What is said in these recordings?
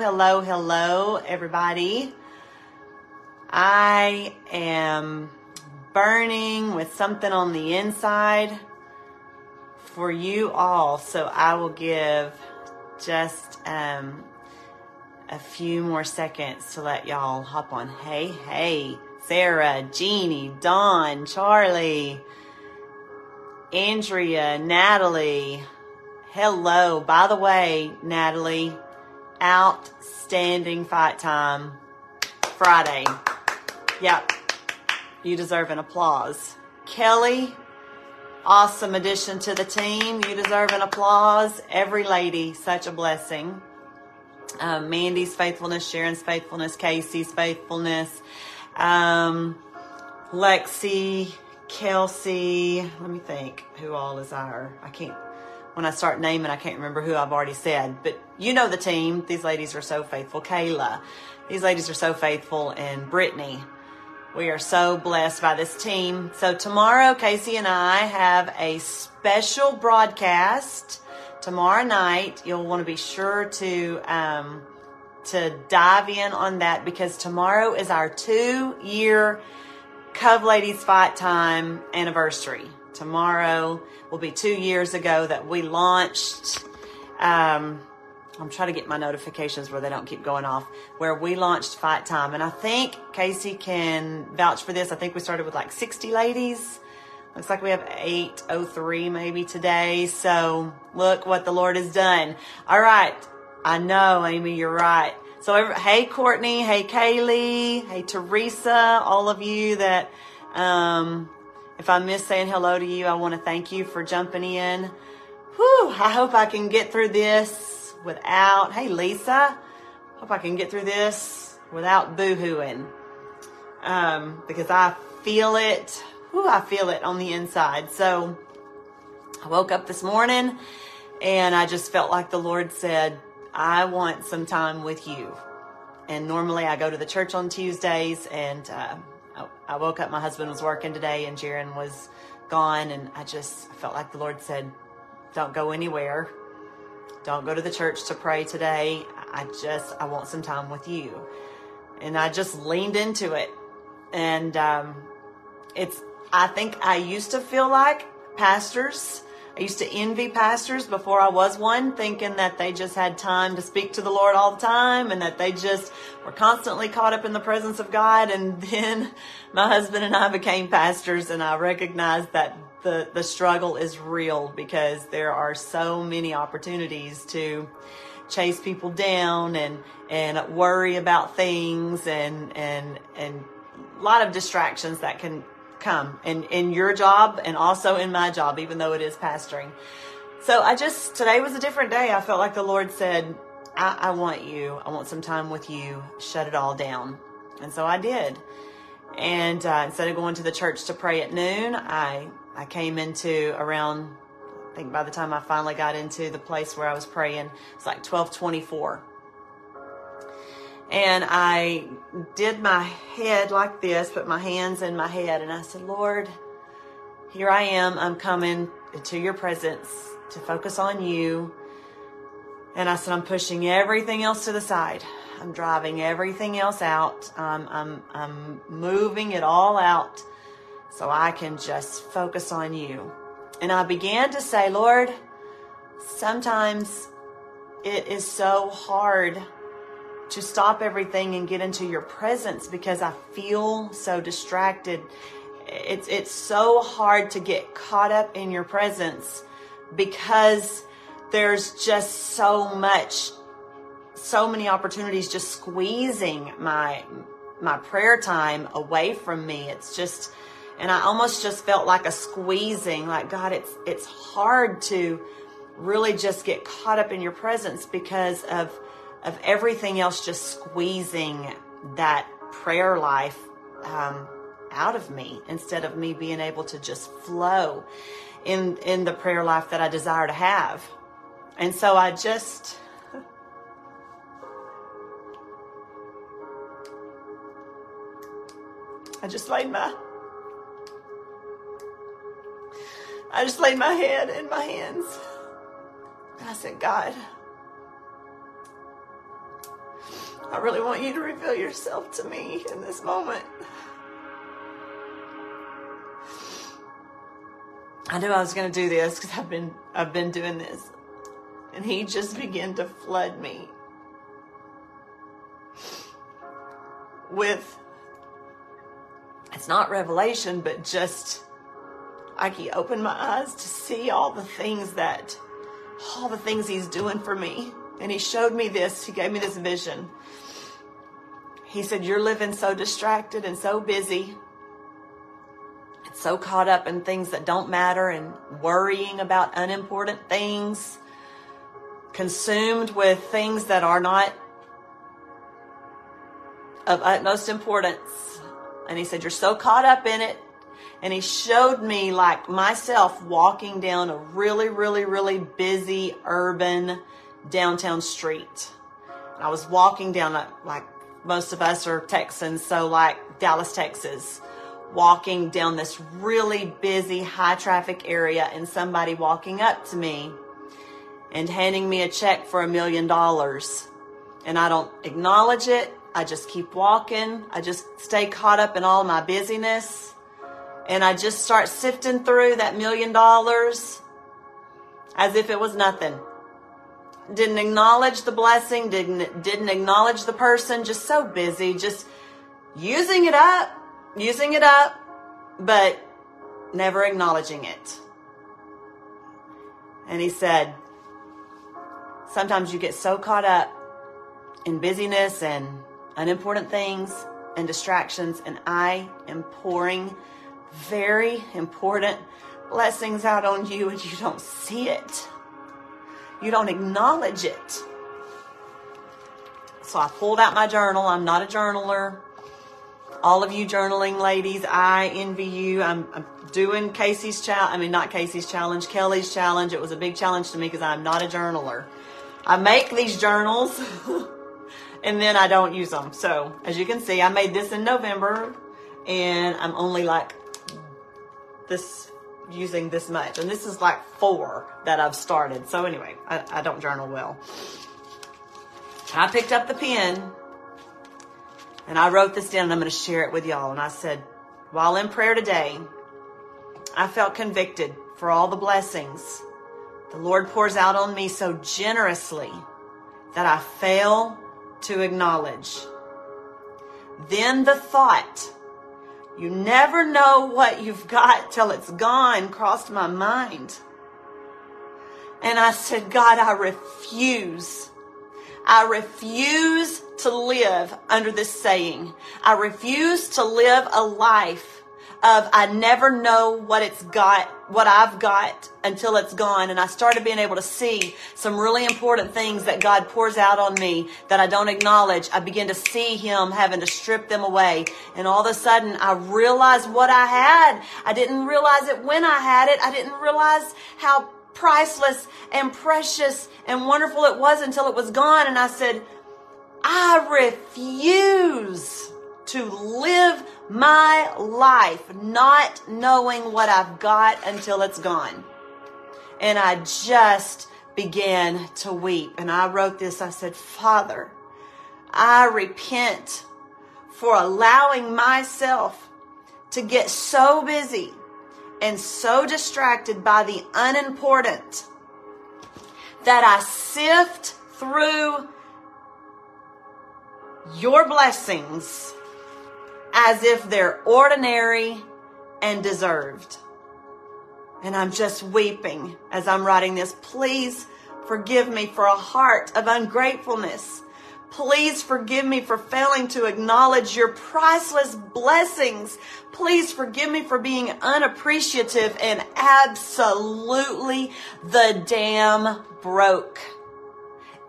hello, hello, everybody. I am burning with something on the inside for you all, so I will give just um, a few more seconds to let y'all hop on. Hey, hey, Sarah, Jeannie, Dawn, Charlie, Andrea, Natalie. Hello. By the way, Natalie, outstanding fight time Friday. Yep. You deserve an applause. Kelly, awesome addition to the team. You deserve an applause. Every lady, such a blessing. Uh, Mandy's faithfulness, Sharon's faithfulness, Casey's faithfulness, um, Lexi, Kelsey. Let me think. Who all is our? I can't. When I start naming, I can't remember who I've already said. But you know the team. These ladies are so faithful. Kayla. These ladies are so faithful. And Brittany. We are so blessed by this team. So tomorrow, Casey and I have a special broadcast tomorrow night. You'll want to be sure to um, to dive in on that because tomorrow is our two year Cove Ladies Fight Time anniversary. Tomorrow will be two years ago that we launched. Um, I'm trying to get my notifications where they don't keep going off. Where we launched Fight Time, and I think Casey can vouch for this. I think we started with like 60 ladies. Looks like we have 803 maybe today. So look what the Lord has done. All right. I know, Amy, you're right. So, hey, Courtney. Hey, Kaylee. Hey, Teresa. All of you that, um, if I miss saying hello to you, I want to thank you for jumping in. Whew, I hope I can get through this without, hey, Lisa. Hope I can get through this without boohooing. Um, because I feel it. Whew, I feel it on the inside. So I woke up this morning and I just felt like the Lord said, I want some time with you. And normally I go to the church on Tuesdays and uh, I, woke up, my husband was working today and Jaron was gone. And I just felt like the Lord said, don't go anywhere. Don't go to the church to pray today. I just, I want some time with you. And I just leaned into it. And um, it's, I think I used to feel like pastors. I used to envy pastors before I was one, thinking that they just had time to speak to the Lord all the time and that they just were constantly caught up in the presence of God. And then my husband and I became pastors, and I recognized that the, the struggle is real because there are so many opportunities to chase people down and, and worry about things and, and, and a lot of distractions that can come in, in your job and also in my job, even though it is pastoring. So I just, today was a different day. I felt like the Lord said, I, I want you. I want some time with you. Shut it all down. And so I did. And uh, instead of going to the church to pray at noon, I, I came into around, I think by the time I finally got into the place where I was praying, it's like 1224 and I did my head like this, put my hands in my head, and I said, Lord, here I am. I'm coming into your presence to focus on you. And I said, I'm pushing everything else to the side. I'm driving everything else out. Um, I'm, I'm moving it all out so I can just focus on you. And I began to say, Lord, sometimes it is so hard to stop everything and get into your presence because I feel so distracted. It's it's so hard to get caught up in your presence because there's just so much so many opportunities just squeezing my my prayer time away from me. It's just and I almost just felt like a squeezing like God it's it's hard to really just get caught up in your presence because of of everything else just squeezing that prayer life um, out of me instead of me being able to just flow in in the prayer life that I desire to have. And so I just I just laid my I just laid my head in my hands. And I said, God, really want you to reveal yourself to me in this moment. I knew I was going to do this because I've been I've been doing this, and he just began to flood me with it's not revelation, but just I he opened my eyes to see all the things that all the things he's doing for me. And he showed me this, he gave me this vision. He said, You're living so distracted and so busy so caught up in things that don't matter and worrying about unimportant things, consumed with things that are not of utmost importance. And he said, You're so caught up in it. And he showed me, like myself, walking down a really, really, really busy urban downtown street. I was walking down, uh, like most of us are Texans, so like Dallas, Texas walking down this really busy, high traffic area and somebody walking up to me and handing me a check for a million dollars. And I don't acknowledge it. I just keep walking. I just stay caught up in all my busyness. And I just start sifting through that million dollars as if it was nothing. Didn't acknowledge the blessing, didn't, didn't acknowledge the person, just so busy, just using it up using it up, but never acknowledging it. And he said, Sometimes you get so caught up in busyness and unimportant things and distractions, and I am pouring very important blessings out on you, and you don't see it. You don't acknowledge it. So I pulled out my journal. I'm not a journaler all of you journaling ladies, I envy you. I'm, I'm doing Casey's challenge. I mean, not Casey's challenge, Kelly's challenge. It was a big challenge to me because I'm not a journaler. I make these journals and then I don't use them. So as you can see, I made this in November and I'm only like this using this much. And this is like four that I've started. So anyway, I, I don't journal well. I picked up the pen and I wrote this down and I'm going to share it with y'all. And I said, while in prayer today, I felt convicted for all the blessings the Lord pours out on me so generously that I fail to acknowledge. Then the thought, you never know what you've got till it's gone, crossed my mind. And I said, God, I refuse. I refuse to live under this saying. I refuse to live a life of I never know what it's got, what I've got until it's gone. And I started being able to see some really important things that God pours out on me that I don't acknowledge. I begin to see Him having to strip them away. And all of a sudden I realized what I had. I didn't realize it when I had it. I didn't realize how priceless and precious and wonderful it was until it was gone. And I said, I refuse to live my life not knowing what I've got until it's gone. And I just began to weep. And I wrote this I said, Father, I repent for allowing myself to get so busy and so distracted by the unimportant that I sift through your blessings as if they're ordinary and deserved. And I'm just weeping as I'm writing this. Please forgive me for a heart of ungratefulness. Please forgive me for failing to acknowledge your priceless blessings. Please forgive me for being unappreciative and absolutely the damn broke.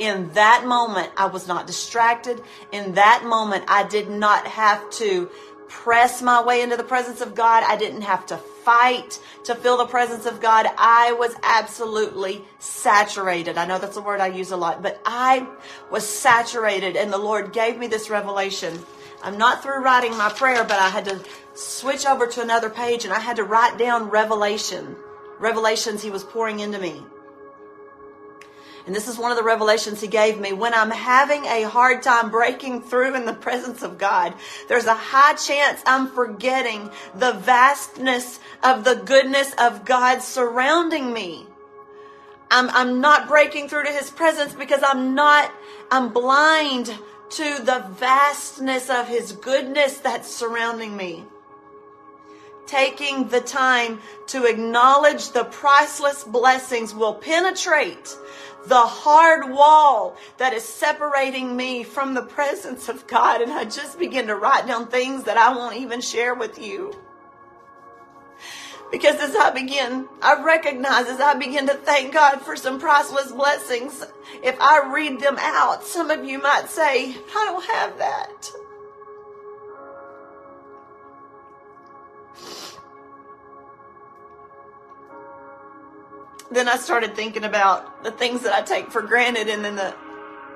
In that moment, I was not distracted. In that moment, I did not have to press my way into the presence of God. I didn't have to fight to feel the presence of God. I was absolutely saturated. I know that's a word I use a lot, but I was saturated and the Lord gave me this revelation. I'm not through writing my prayer, but I had to switch over to another page and I had to write down revelation, revelations he was pouring into me. And this is one of the revelations he gave me. When I'm having a hard time breaking through in the presence of God, there's a high chance I'm forgetting the vastness of the goodness of God surrounding me. I'm, I'm not breaking through to his presence because I'm not, I'm blind to the vastness of his goodness that's surrounding me taking the time to acknowledge the priceless blessings will penetrate the hard wall that is separating me from the presence of God. And I just begin to write down things that I won't even share with you. Because as I begin, I recognize as I begin to thank God for some priceless blessings, if I read them out, some of you might say, I don't have that. Then I started thinking about the things that I take for granted and then the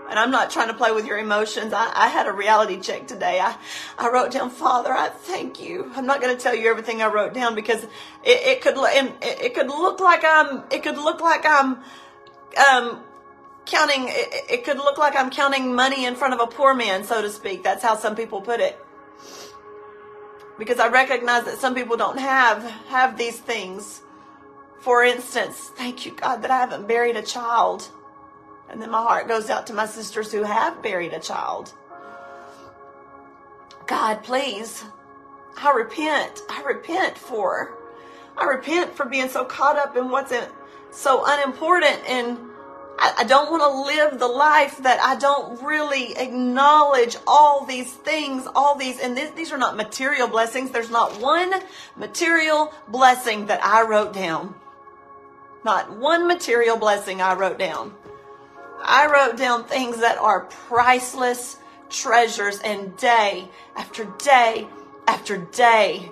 and I'm not trying to play with your emotions. I, I had a reality check today. I, I wrote down, Father, I thank you. I'm not going to tell you everything I wrote down because it, it could it, it could look like I'm it could look like I'm um counting it, it could look like I'm counting money in front of a poor man, so to speak. That's how some people put it. Because I recognize that some people don't have have these things. For instance, thank you, God, that I haven't buried a child. And then my heart goes out to my sisters who have buried a child. God, please, I repent. I repent for, I repent for being so caught up in what's in, so unimportant. And I, I don't want to live the life that I don't really acknowledge all these things, all these, and this, these are not material blessings. There's not one material blessing that I wrote down. Not one material blessing I wrote down. I wrote down things that are priceless treasures, and day after day after day,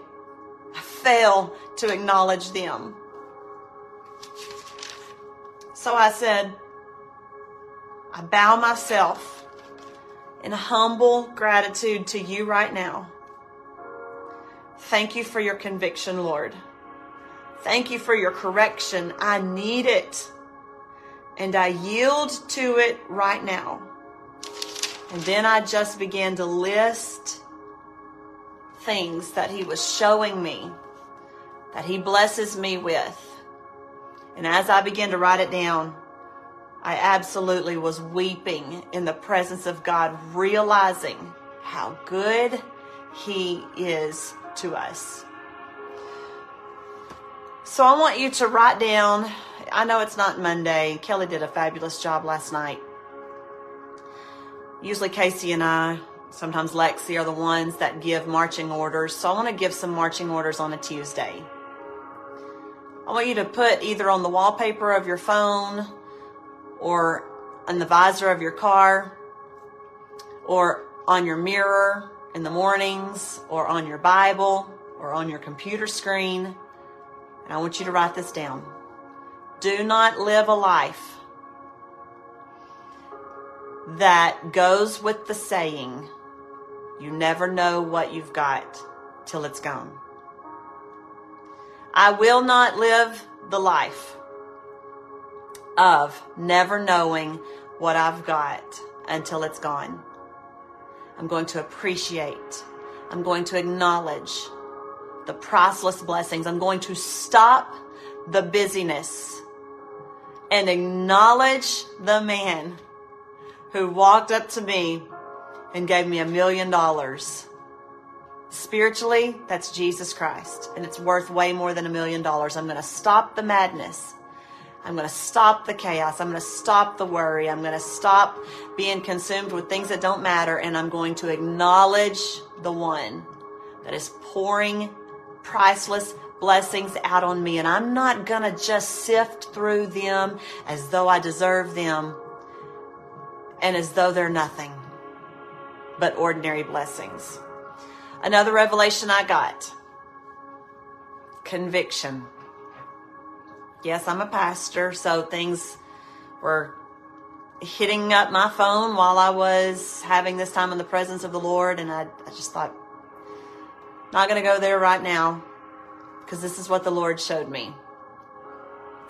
I fail to acknowledge them. So I said, I bow myself in humble gratitude to you right now. Thank you for your conviction, Lord. Thank you for your correction. I need it. And I yield to it right now. And then I just began to list things that he was showing me, that he blesses me with. And as I began to write it down, I absolutely was weeping in the presence of God, realizing how good he is to us. So I want you to write down, I know it's not Monday. Kelly did a fabulous job last night. Usually Casey and I, sometimes Lexi are the ones that give marching orders. So I want to give some marching orders on a Tuesday. I want you to put either on the wallpaper of your phone or on the visor of your car or on your mirror in the mornings or on your Bible or on your computer screen and I want you to write this down. Do not live a life that goes with the saying, you never know what you've got till it's gone. I will not live the life of never knowing what I've got until it's gone. I'm going to appreciate. I'm going to acknowledge the priceless blessings. I'm going to stop the busyness and acknowledge the man who walked up to me and gave me a million dollars. Spiritually, that's Jesus Christ, and it's worth way more than a million dollars. I'm going to stop the madness. I'm going to stop the chaos. I'm going to stop the worry. I'm going to stop being consumed with things that don't matter, and I'm going to acknowledge the one that is pouring priceless blessings out on me. And I'm not going to just sift through them as though I deserve them and as though they're nothing but ordinary blessings. Another revelation I got conviction. Yes, I'm a pastor, so things were hitting up my phone while I was having this time in the presence of the Lord, and I, I just thought, not going to go there right now because this is what the Lord showed me.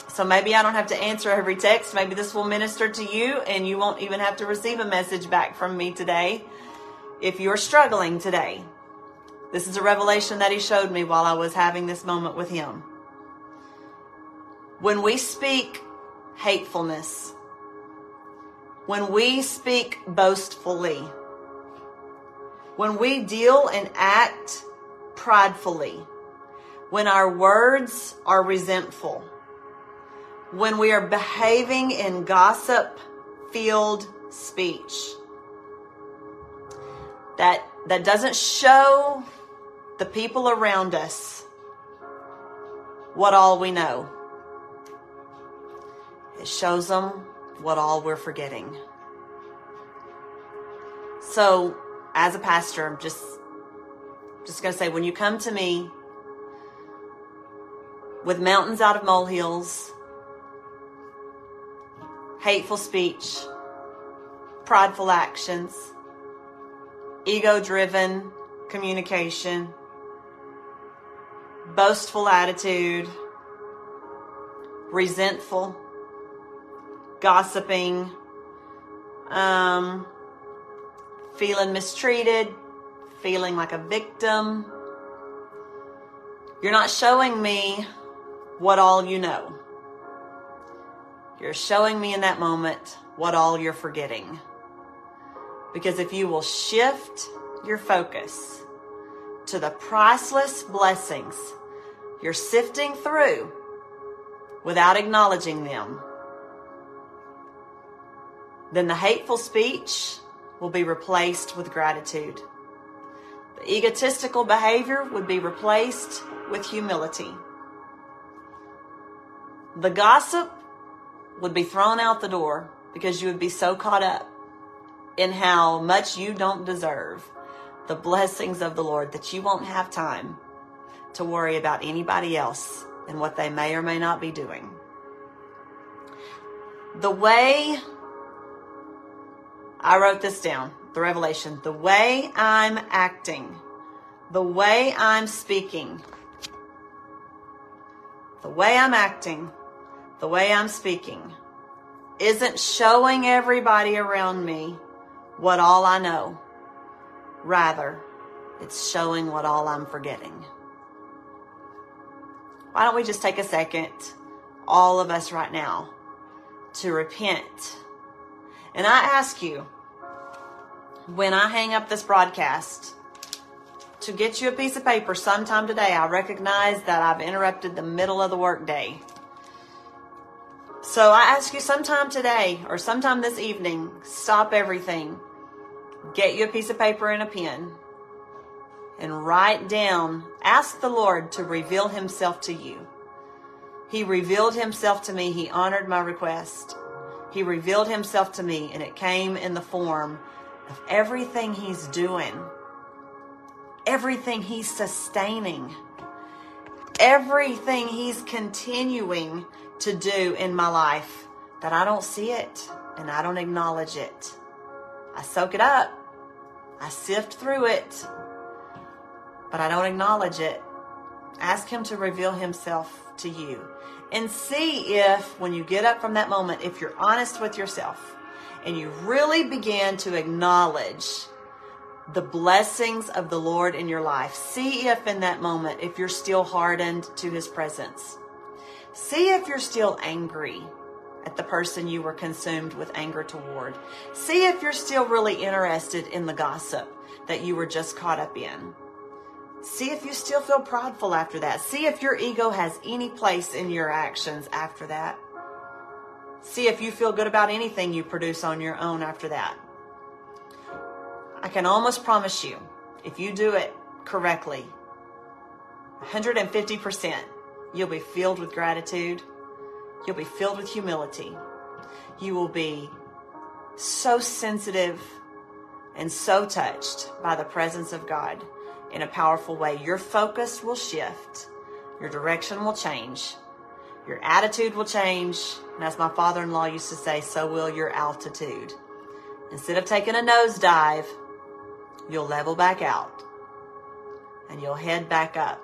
So maybe I don't have to answer every text. Maybe this will minister to you and you won't even have to receive a message back from me today if you're struggling today. This is a revelation that he showed me while I was having this moment with him. When we speak hatefulness, when we speak boastfully, when we deal and act pridefully, when our words are resentful, when we are behaving in gossip filled speech. That that doesn't show the people around us what all we know. It shows them what all we're forgetting. So as a pastor i'm just just going to say when you come to me with mountains out of molehills, hateful speech, prideful actions, ego driven communication, boastful attitude, resentful, gossiping, um, feeling mistreated, feeling like a victim. You're not showing me what all you know. You're showing me in that moment what all you're forgetting. Because if you will shift your focus to the priceless blessings you're sifting through without acknowledging them, then the hateful speech will be replaced with gratitude. Egotistical behavior would be replaced with humility. The gossip would be thrown out the door because you would be so caught up in how much you don't deserve the blessings of the Lord that you won't have time to worry about anybody else and what they may or may not be doing. The way I wrote this down, the revelation, the way I'm acting, the way I'm speaking, the way I'm acting the way I'm speaking isn't showing everybody around me what all I know. Rather, it's showing what all I'm forgetting. Why don't we just take a second, all of us right now, to repent? And I ask you, when I hang up this broadcast, to get you a piece of paper sometime today. I recognize that I've interrupted the middle of the workday so I ask you sometime today or sometime this evening, stop everything. Get you a piece of paper and a pen and write down, ask the Lord to reveal himself to you. He revealed himself to me. He honored my request. He revealed himself to me and it came in the form of everything he's doing, everything he's sustaining, everything he's continuing to do in my life that I don't see it and I don't acknowledge it. I soak it up, I sift through it, but I don't acknowledge it. Ask Him to reveal Himself to you and see if, when you get up from that moment, if you're honest with yourself and you really begin to acknowledge the blessings of the Lord in your life, see if in that moment, if you're still hardened to His presence See if you're still angry at the person you were consumed with anger toward. See if you're still really interested in the gossip that you were just caught up in. See if you still feel prideful after that. See if your ego has any place in your actions after that. See if you feel good about anything you produce on your own after that. I can almost promise you, if you do it correctly, 150%, You'll be filled with gratitude. You'll be filled with humility. You will be so sensitive and so touched by the presence of God in a powerful way. Your focus will shift. Your direction will change. Your attitude will change. And as my father in law used to say, so will your altitude. Instead of taking a nosedive, you'll level back out and you'll head back up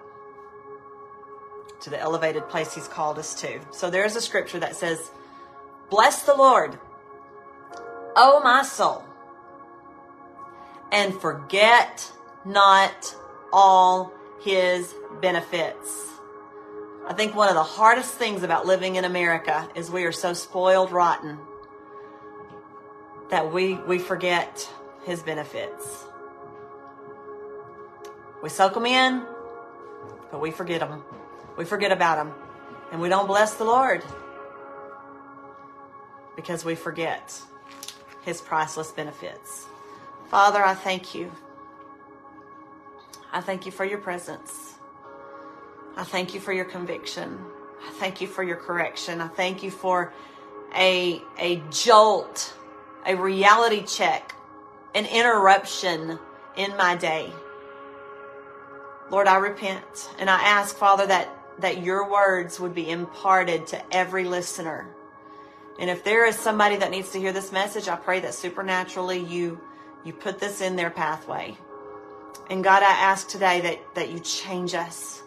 to the elevated place He's called us to. So there's a scripture that says, Bless the Lord, O my soul, and forget not all His benefits. I think one of the hardest things about living in America is we are so spoiled rotten that we, we forget his benefits. We soak them in, but we forget them. We forget about them. And we don't bless the Lord because we forget his priceless benefits. Father, I thank you. I thank you for your presence. I thank you for your conviction. I thank you for your correction. I thank you for a, a jolt, a reality check, an interruption in my day. Lord, I repent and I ask, Father, that, that your words would be imparted to every listener. And if there is somebody that needs to hear this message, I pray that supernaturally you, you put this in their pathway. And God, I ask today that, that you change us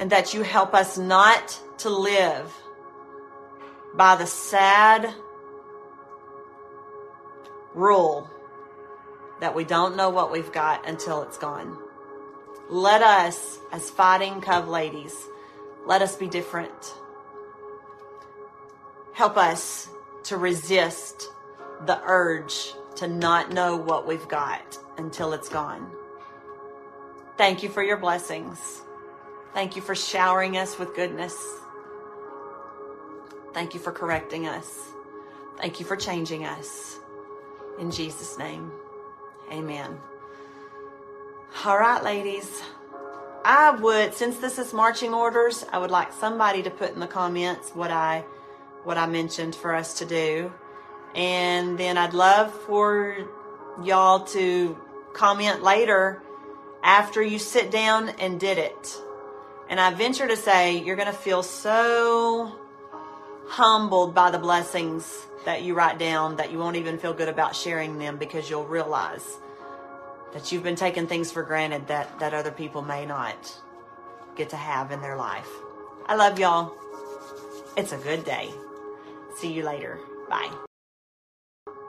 and that you help us not to live by the sad rule that we don't know what we've got until it's gone. Let us, as fighting Cove ladies, let us be different. Help us to resist the urge to not know what we've got until it's gone. Thank you for your blessings. Thank you for showering us with goodness. Thank you for correcting us. Thank you for changing us. In Jesus' name, amen. All right, ladies. I would, since this is marching orders, I would like somebody to put in the comments what I what I mentioned for us to do. And then I'd love for y'all to comment later after you sit down and did it and I venture to say you're going to feel so humbled by the blessings that you write down that you won't even feel good about sharing them because you'll realize that you've been taking things for granted that, that other people may not get to have in their life. I love y'all. It's a good day. See you later. Bye.